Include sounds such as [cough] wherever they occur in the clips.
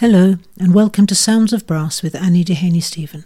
Hello, and welcome to Sounds of Brass with Annie Dehaney Steven.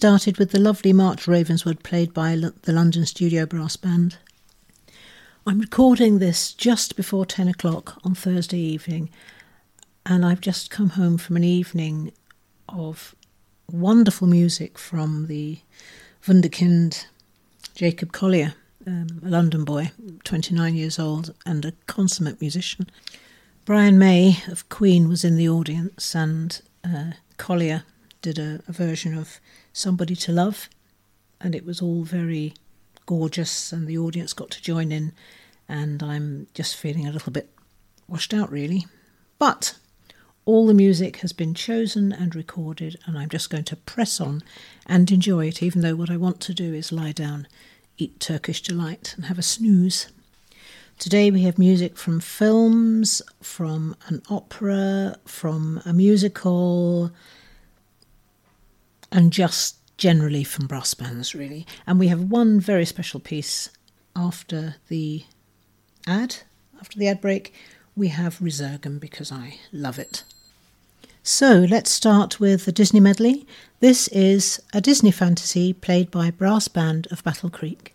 Started with the lovely March Ravenswood played by the London Studio Brass Band. I'm recording this just before 10 o'clock on Thursday evening, and I've just come home from an evening of wonderful music from the Wunderkind Jacob Collier, um, a London boy, 29 years old, and a consummate musician. Brian May of Queen was in the audience, and uh, Collier did a, a version of Somebody to Love, and it was all very gorgeous, and the audience got to join in. And I'm just feeling a little bit washed out, really. But all the music has been chosen and recorded, and I'm just going to press on and enjoy it, even though what I want to do is lie down, eat Turkish delight, and have a snooze. Today we have music from films, from an opera, from a musical, and just generally from brass bands, really. And we have one very special piece after the ad, after the ad break. We have Resurgam because I love it. So let's start with the Disney medley. This is a Disney fantasy played by Brass Band of Battle Creek.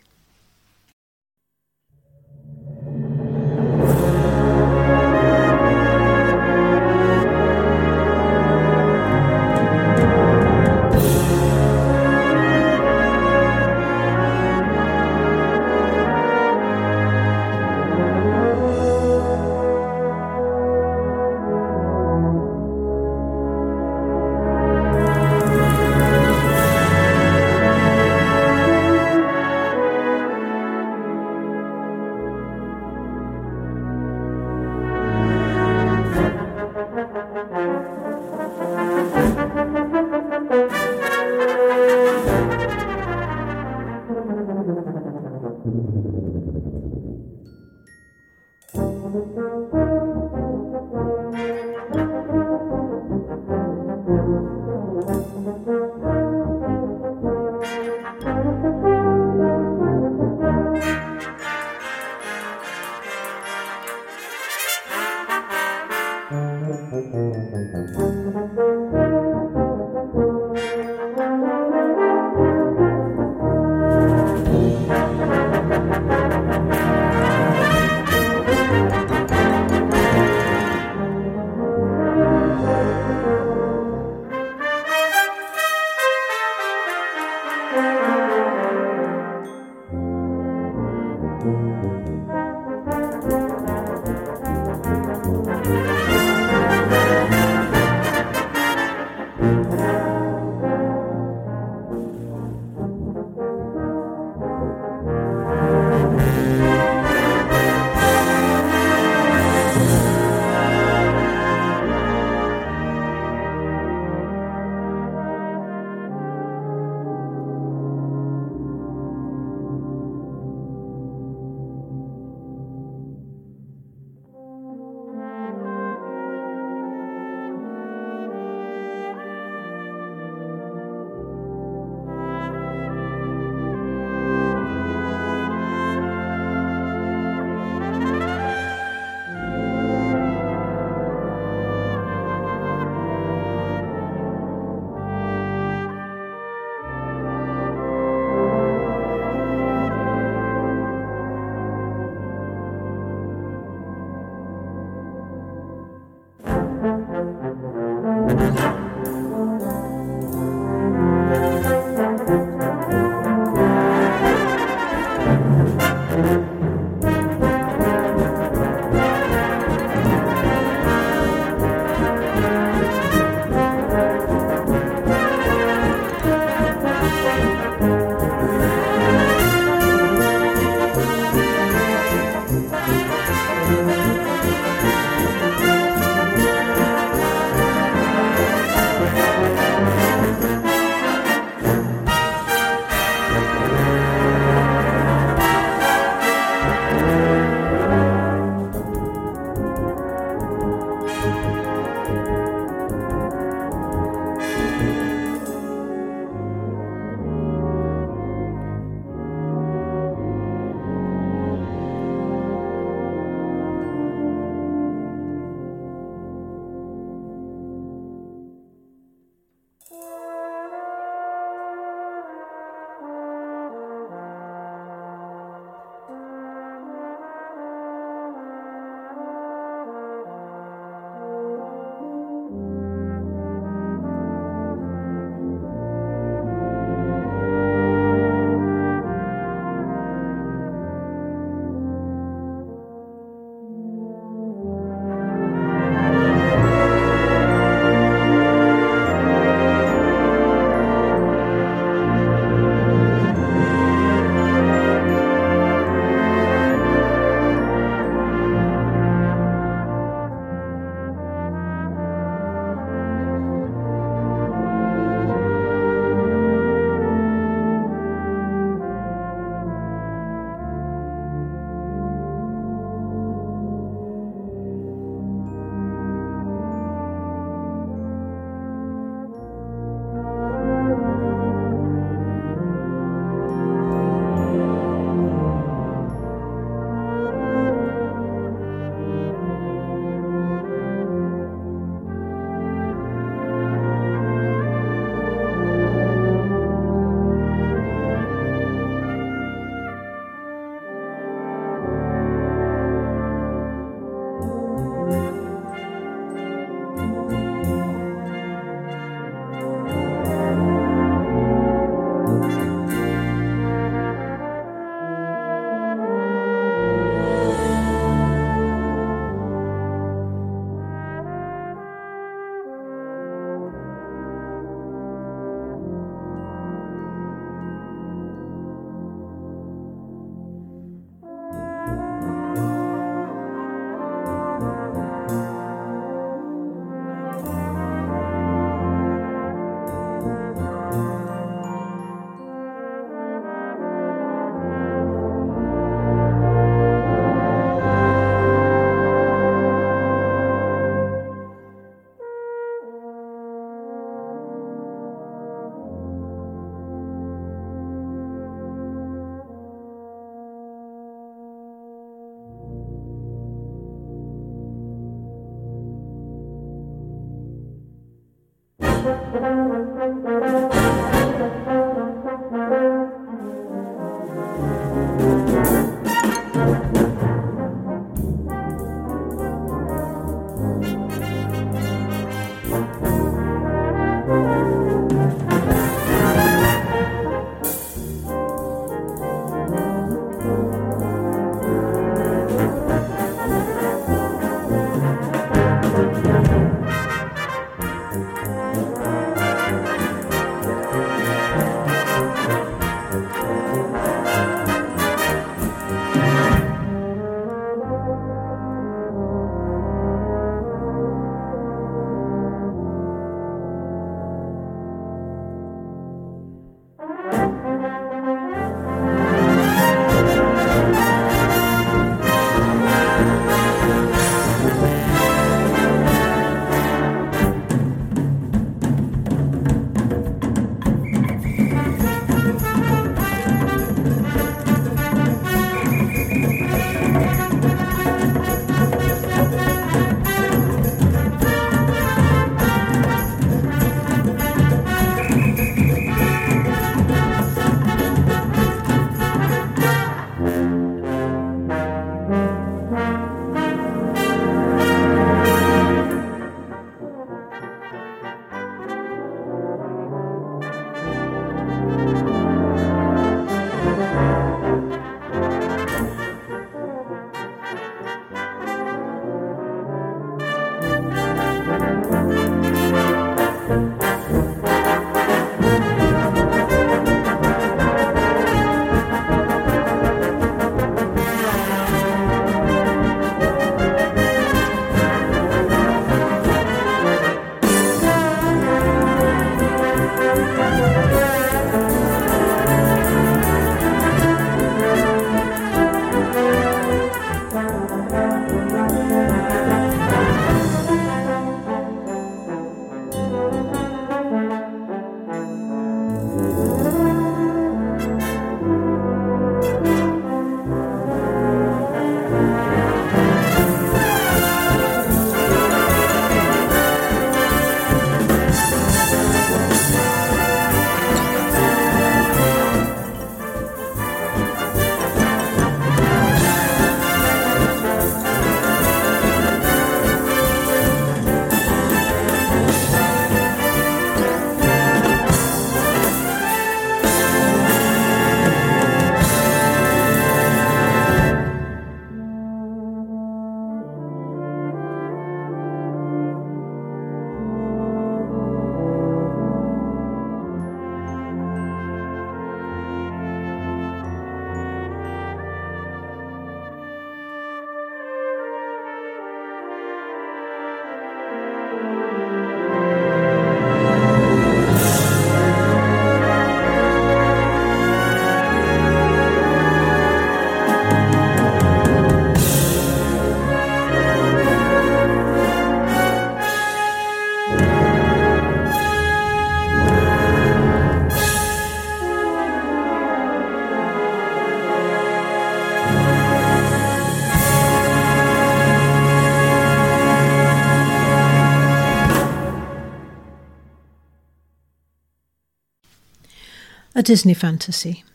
A Disney fantasy.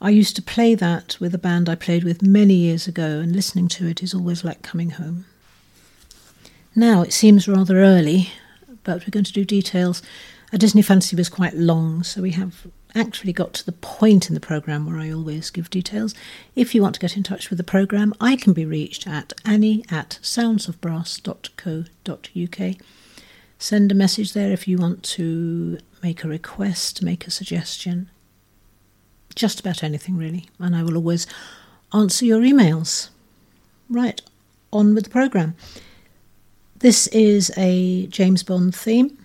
I used to play that with a band I played with many years ago, and listening to it is always like coming home. Now it seems rather early, but we're going to do details. A Disney fantasy was quite long, so we have actually got to the point in the programme where I always give details. If you want to get in touch with the programme, I can be reached at annie at soundsofbrass.co.uk. Send a message there if you want to make a request, make a suggestion, just about anything really, and I will always answer your emails. Right, on with the programme. This is a James Bond theme,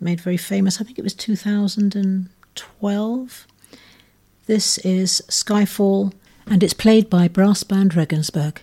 made very famous, I think it was 2012. This is Skyfall, and it's played by Brass Band Regensburg.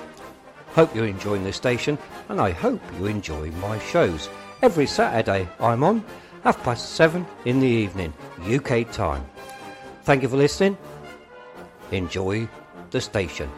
hope you're enjoying this station, and I hope you enjoy my shows. Every Saturday I'm on, half past seven in the evening, UK time. Thank you for listening. Enjoy the station.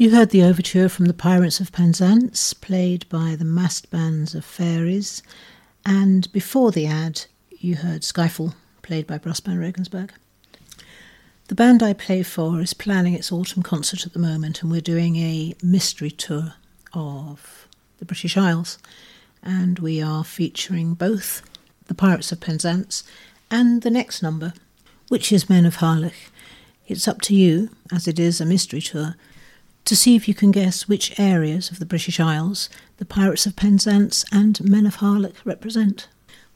You heard the overture from the Pirates of Penzance, played by the massed bands of fairies, and before the ad, you heard Skyfall, played by Brass Band Regensburg. The band I play for is planning its autumn concert at the moment, and we're doing a mystery tour of the British Isles. And we are featuring both the Pirates of Penzance and the next number, which is Men of Harlech. It's up to you, as it is a mystery tour, to see if you can guess which areas of the British Isles the Pirates of Penzance and Men of Harlech represent.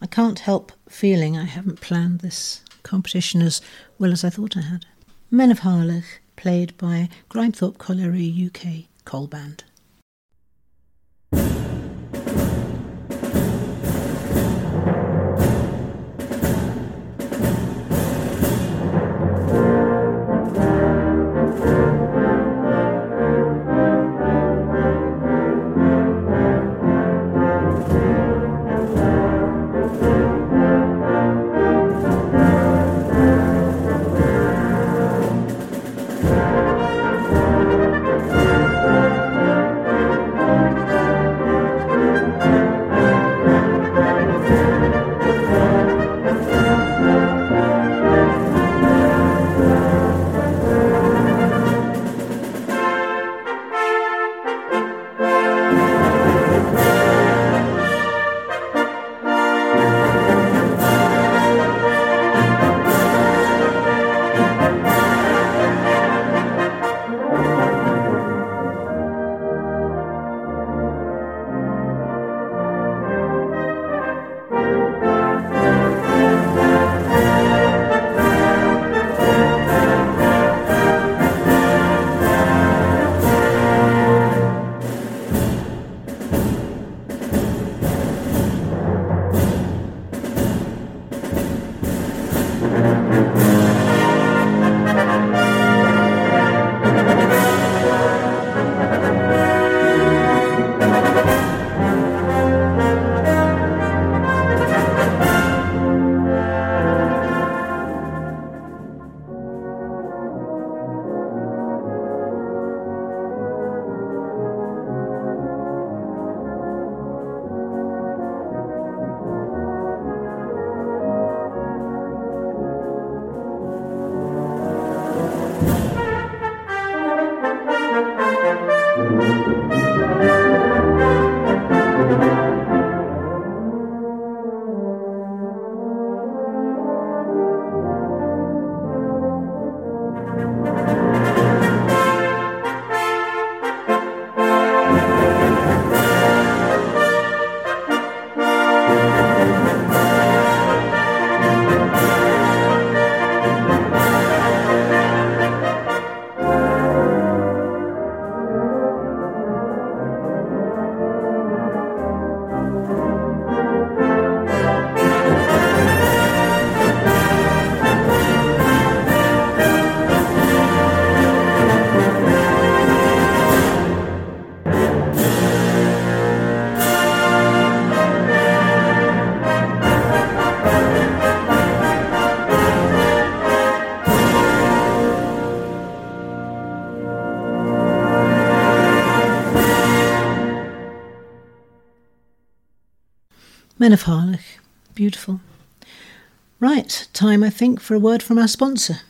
I can't help feeling I haven't planned this competition as well as I thought I had. Men of Harlech, played by Grimethorpe Colliery UK Coal Band. Men of Harlech. Beautiful. Right, time I think for a word from our sponsor.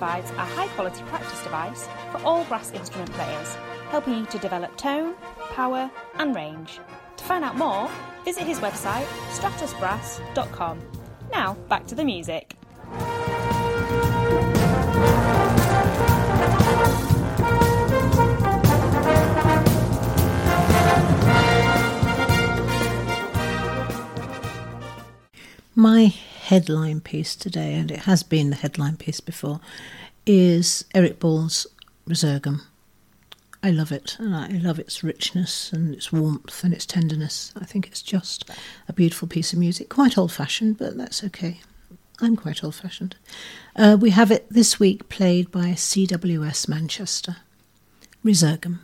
Provides a high quality practice device for all brass instrument players, helping you to develop tone, power, and range. To find out more, visit his website stratusbrass.com. Now, back to the music. Headline piece today, and it has been the headline piece before, is Eric Ball's Resurgam. I love it, and I love its richness and its warmth and its tenderness. I think it's just a beautiful piece of music. Quite old fashioned, but that's okay. I'm quite old fashioned. Uh, we have it this week played by CWS Manchester. Resurgam.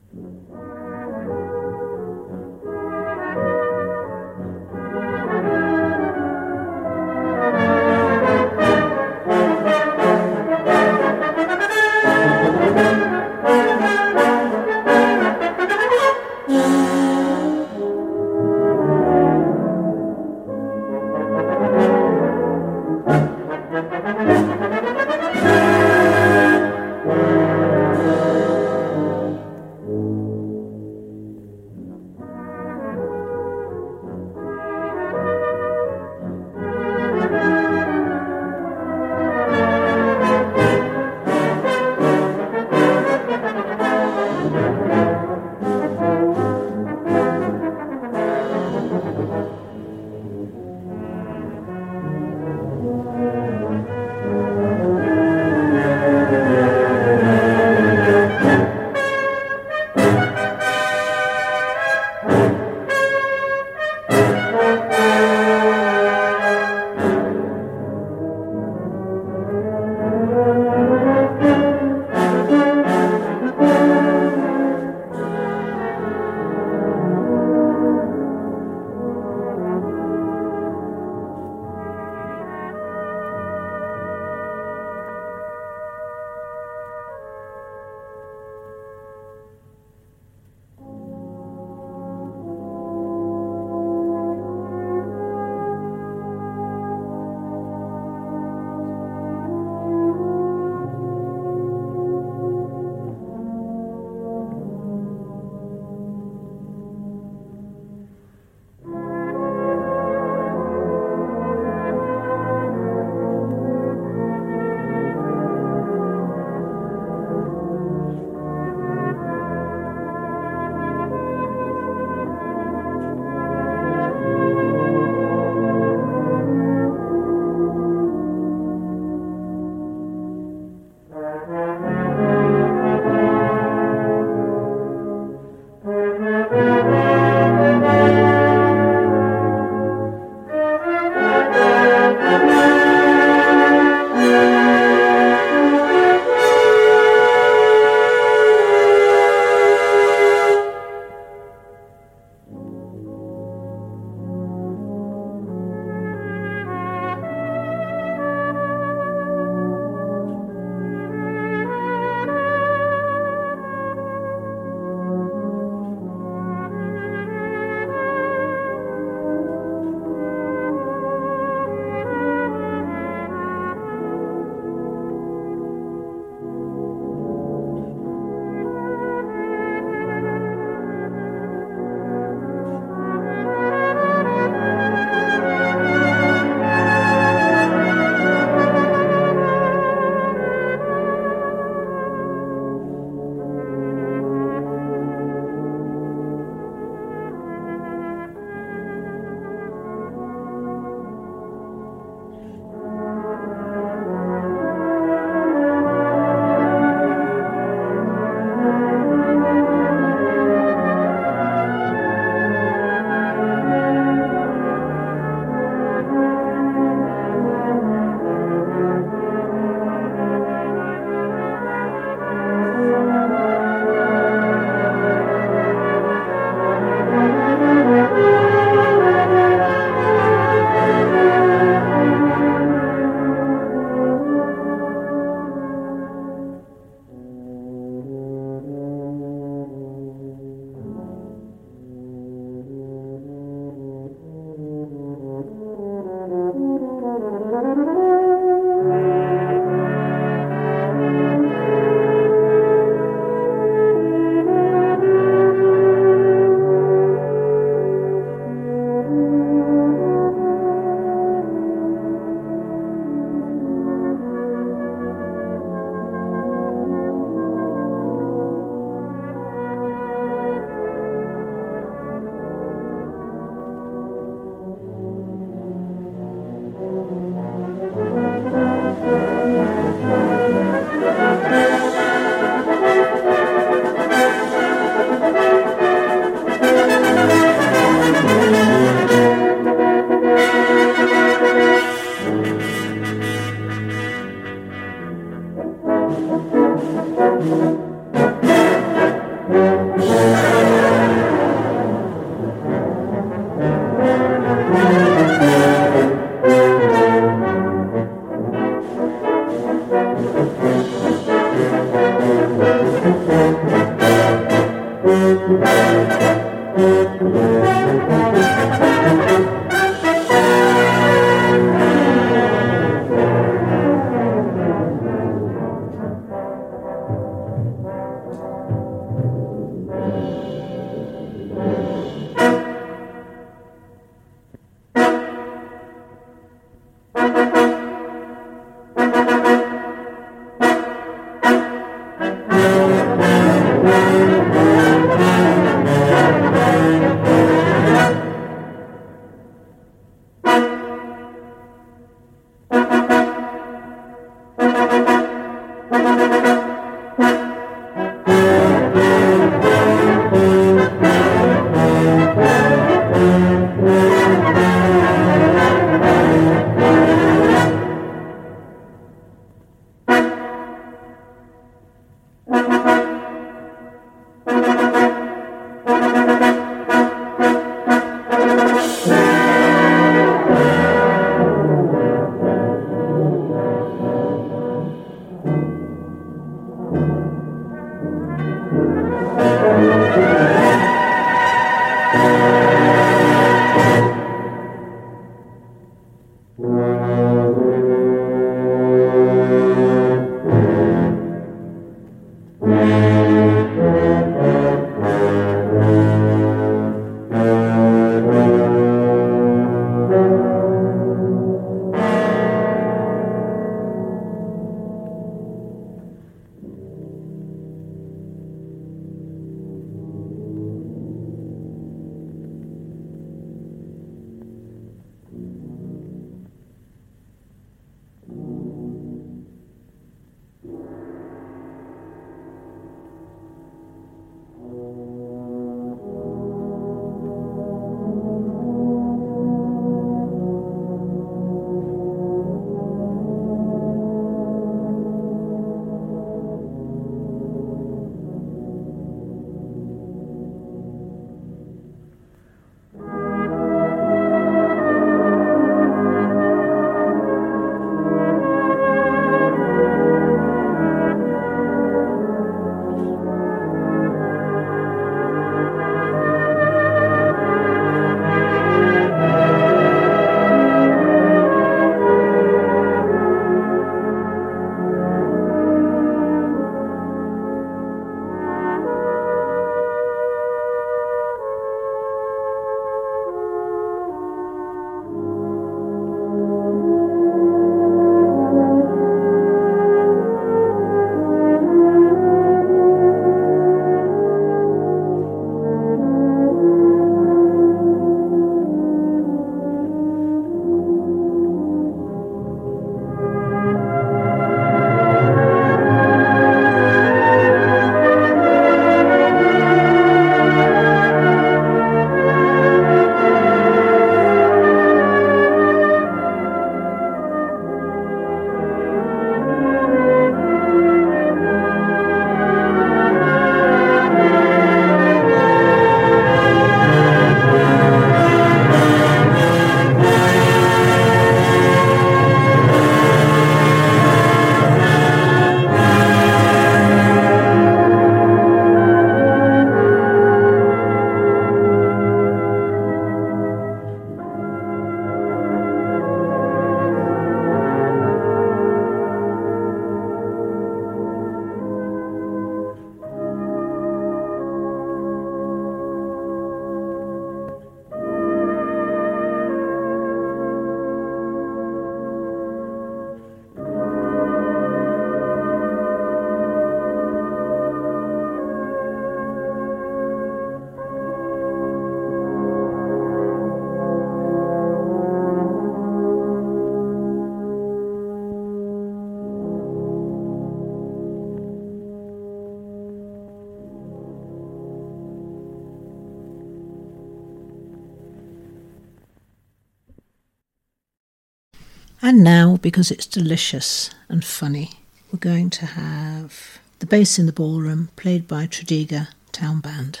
now because it's delicious and funny, we're going to have the bass in the ballroom played by Tredegar Town Band.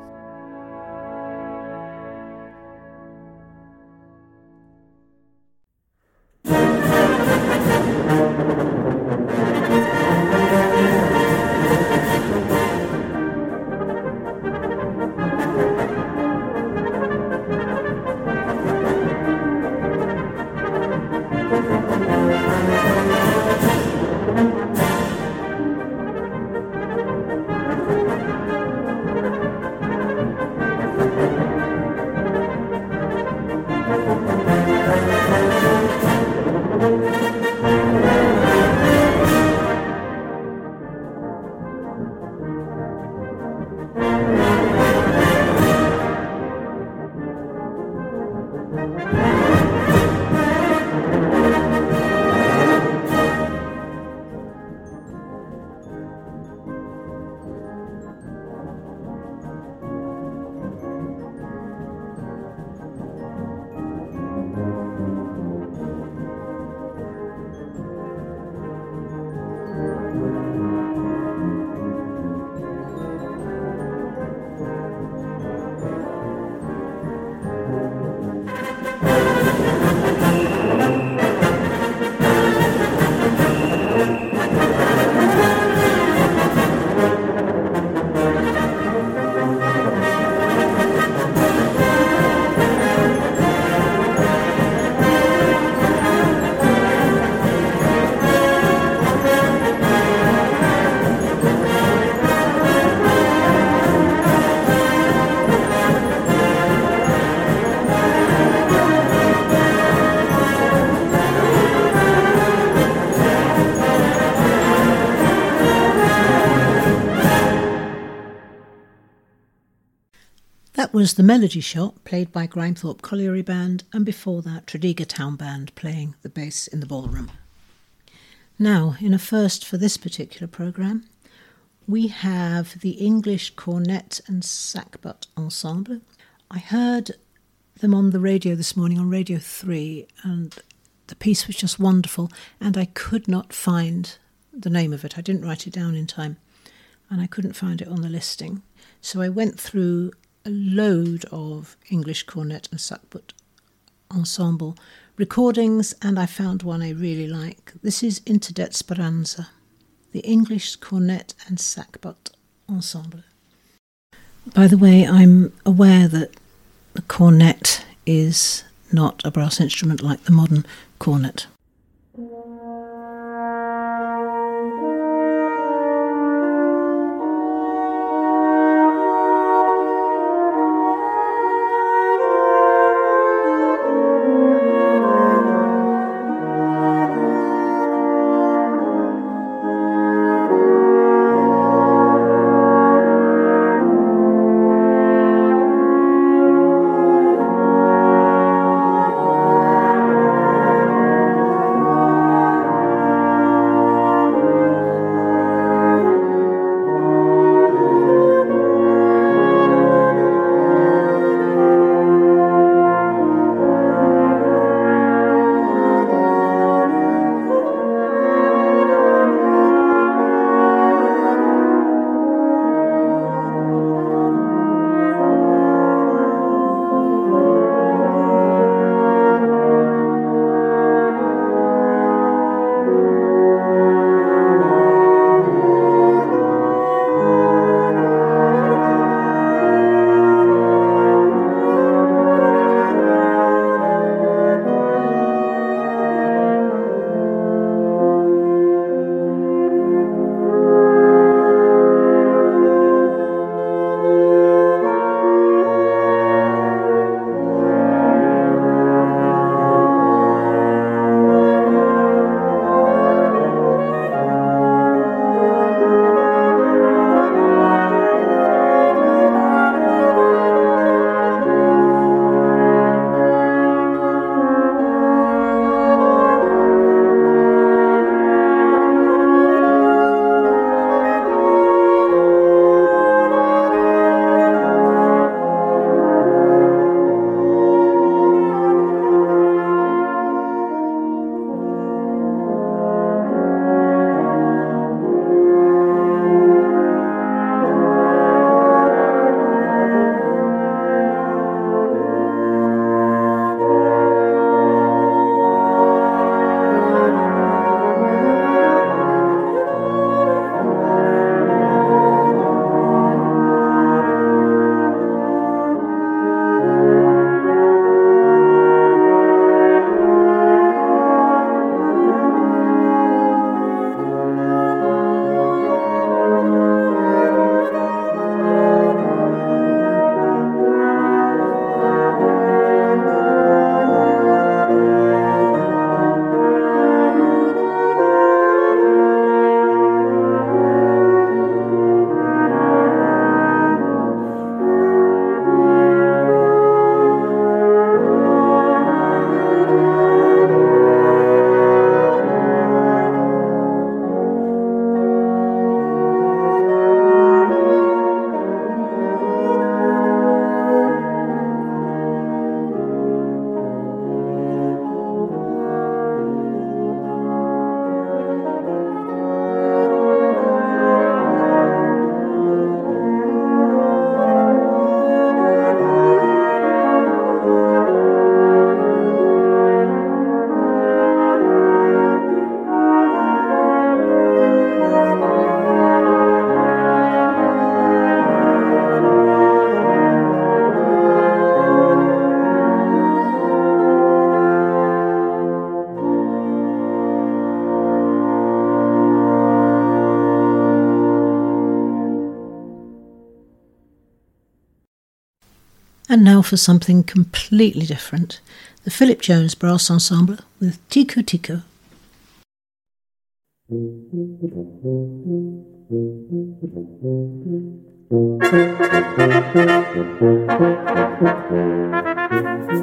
Was the Melody Shop, played by Grimethorpe Colliery Band, and before that, Tredegar Town Band playing the bass in the ballroom. Now, in a first for this particular programme, we have the English Cornett and Sackbut Ensemble. I heard them on the radio this morning on Radio 3, and the piece was just wonderful, and I could not find the name of it. I didn't write it down in time, and I couldn't find it on the listing. So I went through a load of English cornett and sackbut ensemble recordings, and I found one I really like. This is Inter det Speranza, the English cornett and sackbut ensemble. By the way, I'm aware that the cornett is not a brass instrument like the modern cornet. Now for something completely different the Philip Jones Brass Ensemble with Tico Tico. [laughs]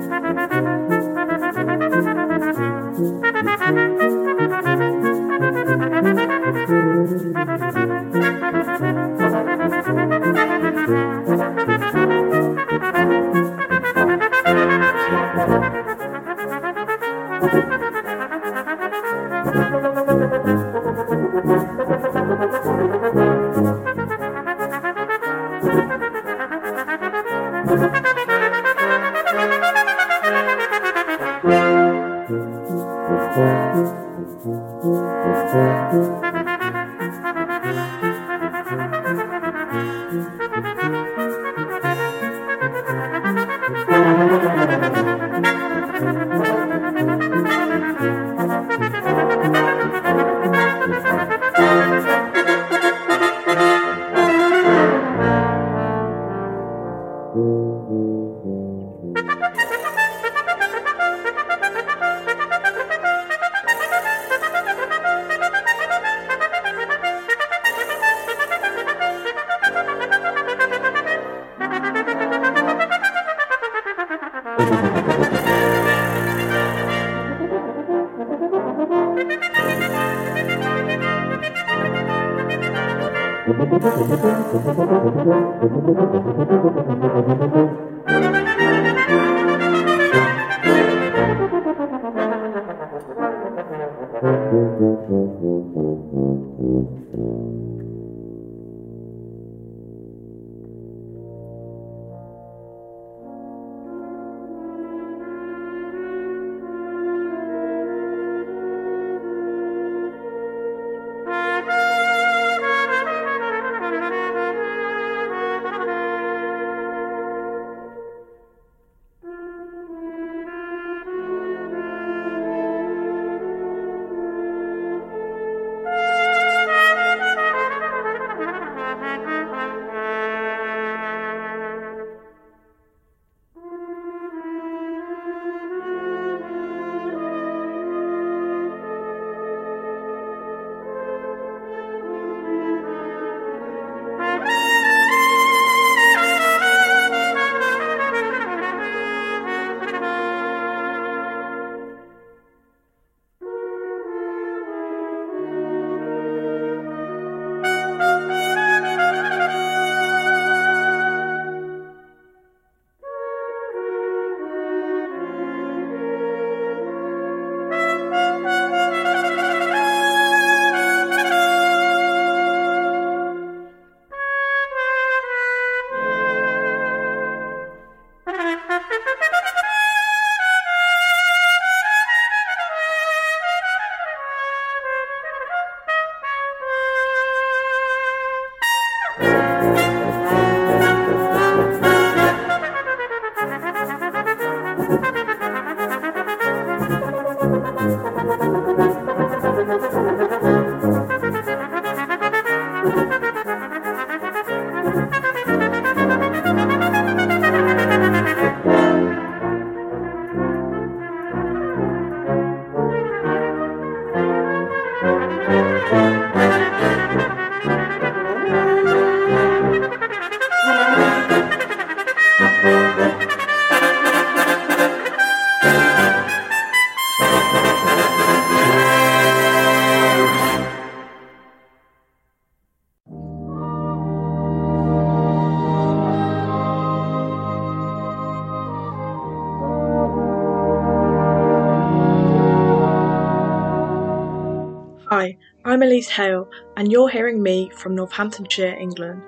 Elise Hale, and you're hearing me from Northamptonshire, England.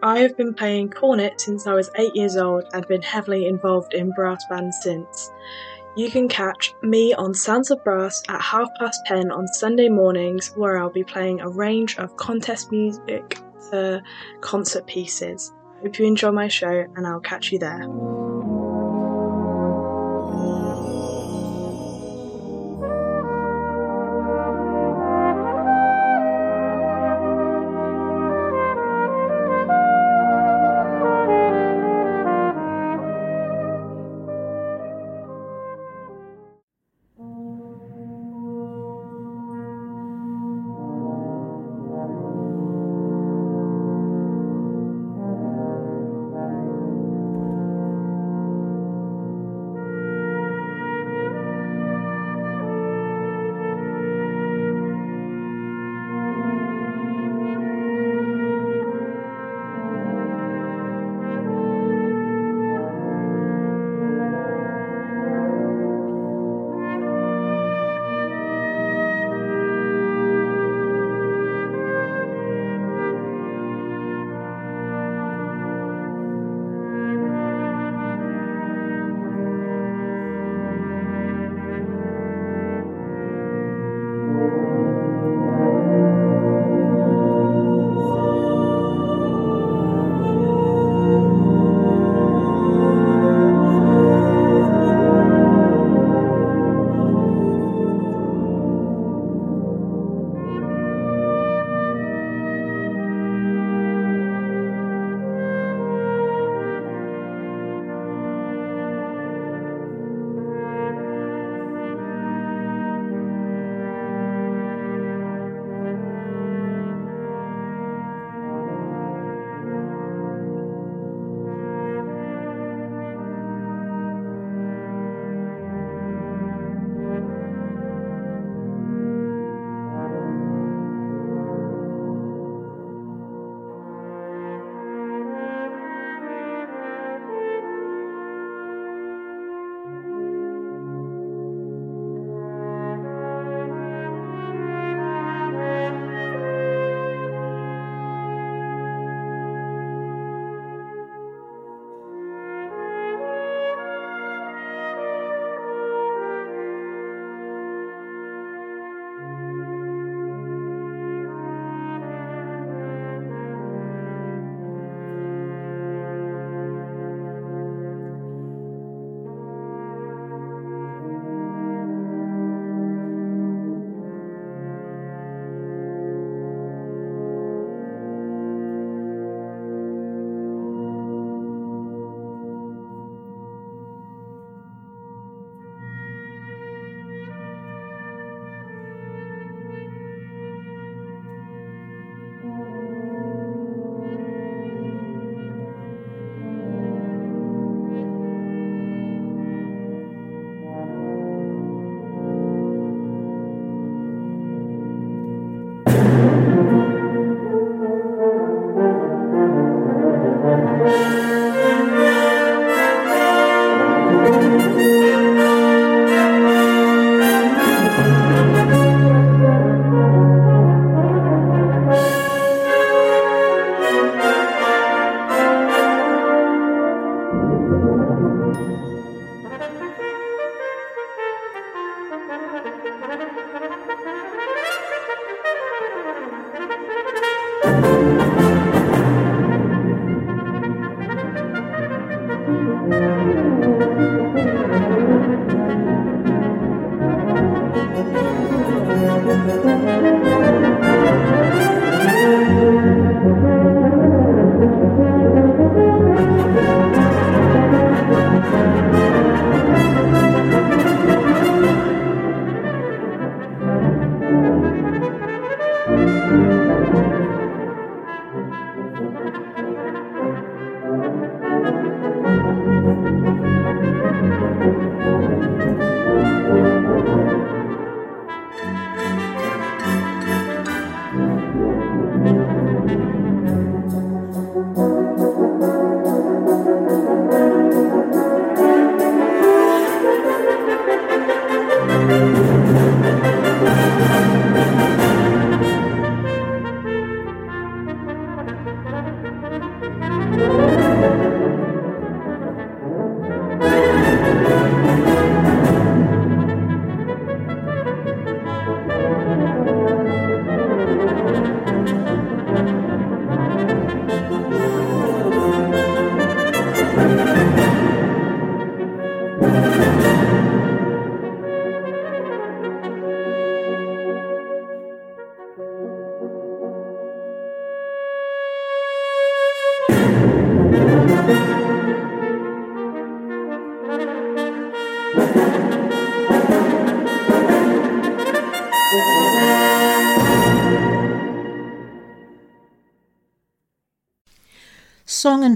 I have been playing cornet since I was 8 years old and been heavily involved in brass bands since. You can catch me on Sounds of Brass at half past 10 on Sunday mornings, where I'll be playing a range of contest music to concert pieces. Hope you enjoy my show, and I'll catch you there.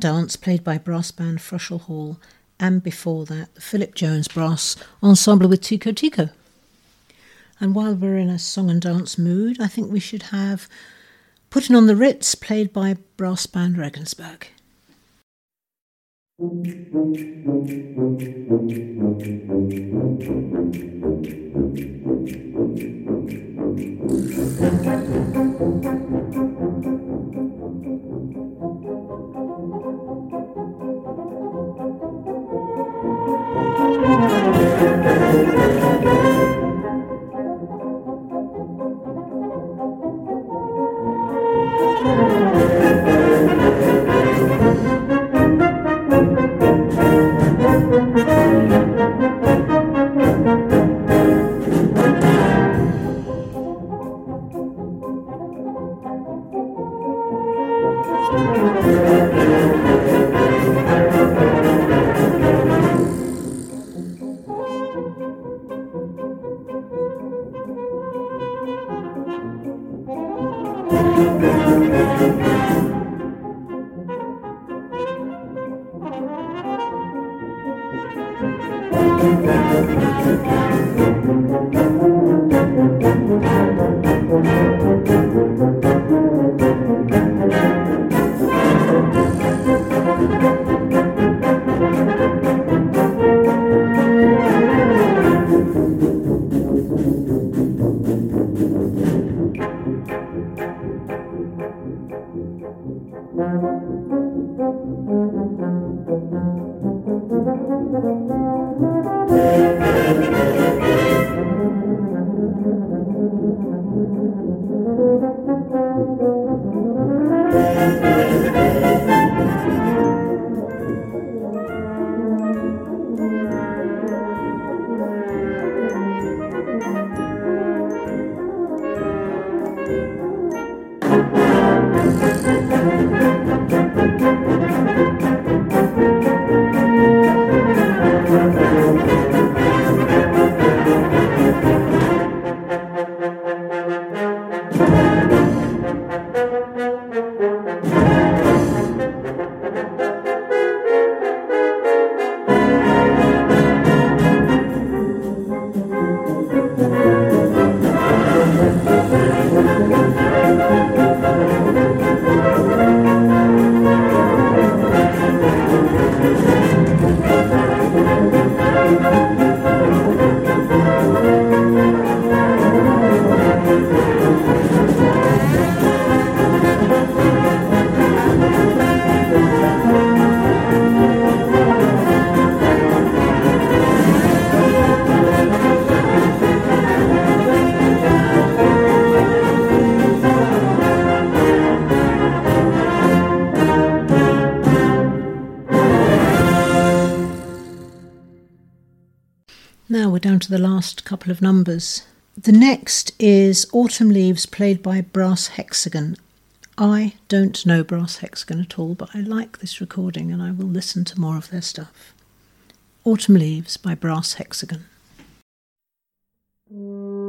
Dance, played by brass band Fröschl Hall, and before that, the Philip Jones Brass Ensemble with Tico Tico. And while we're in a song and dance mood, I think we should have Putting on the Ritz, played by brass band Regensburg. [laughs] the last couple of numbers. The next is Autumn Leaves, played by Brass Hexagon. I don't know Brass Hexagon at all, but I like this recording and I will listen to more of their stuff. Autumn Leaves by Brass Hexagon. Now,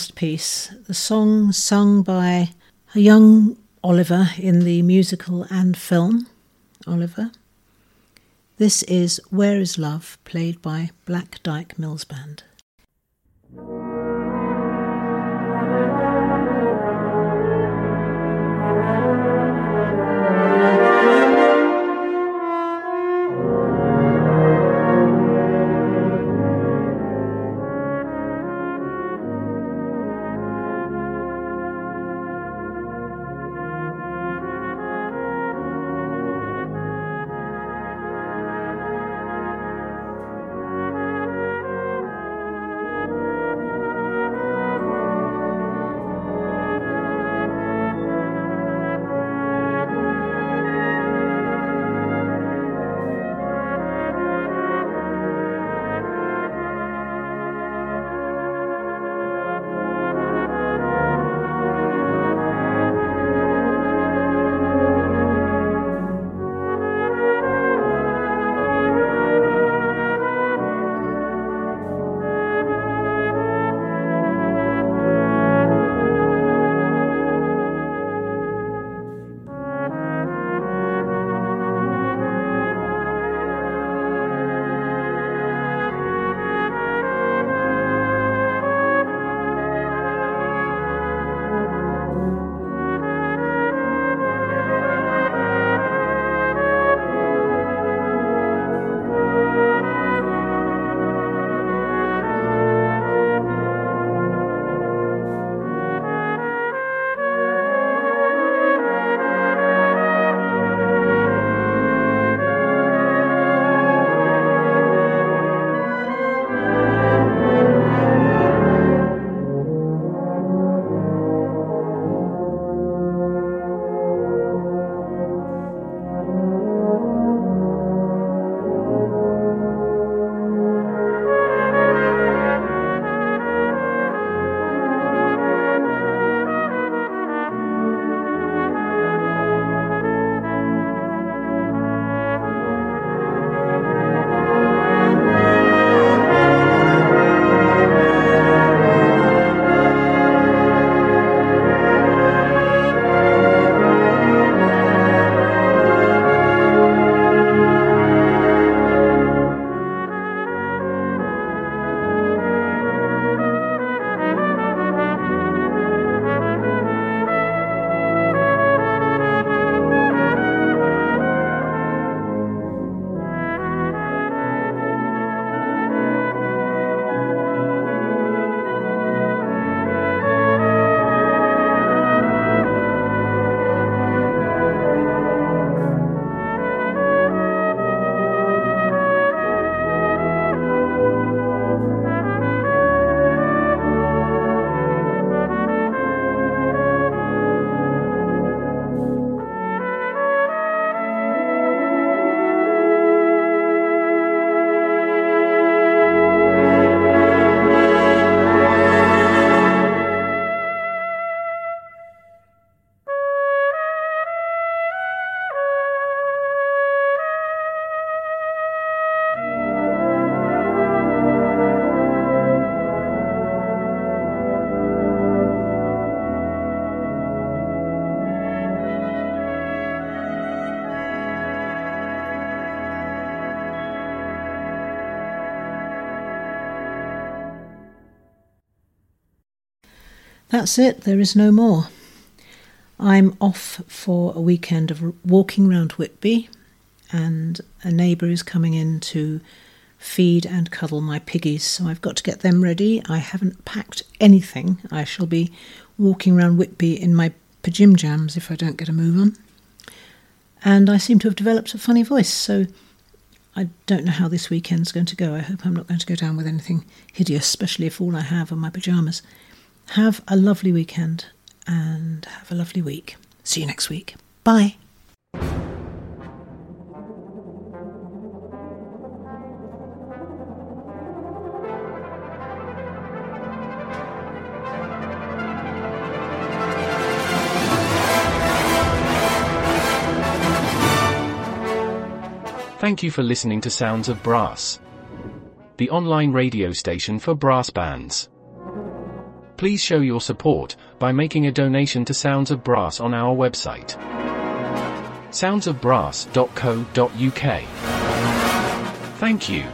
very last piece, the song sung by a young Oliver in the musical and film, Oliver. This is Where is Love, played by Black Dyke Mills Band. That's it, there is no more. I'm off for a weekend of walking round Whitby, and a neighbour is coming in to feed and cuddle my piggies, so I've got to get them ready. I haven't packed anything. I shall be walking round Whitby in my pajim jams if I don't get a move on. And I seem to have developed a funny voice, so I don't know how this weekend's going to go. I hope I'm not going to go down with anything hideous, especially if all I have are my pyjamas. Have a lovely weekend and have a lovely week. See you next week. Bye. Thank you for listening to Sounds of Brass, the online radio station for brass bands. Please show your support by making a donation to Sounds of Brass on our website, soundsofbrass.co.uk. Thank you.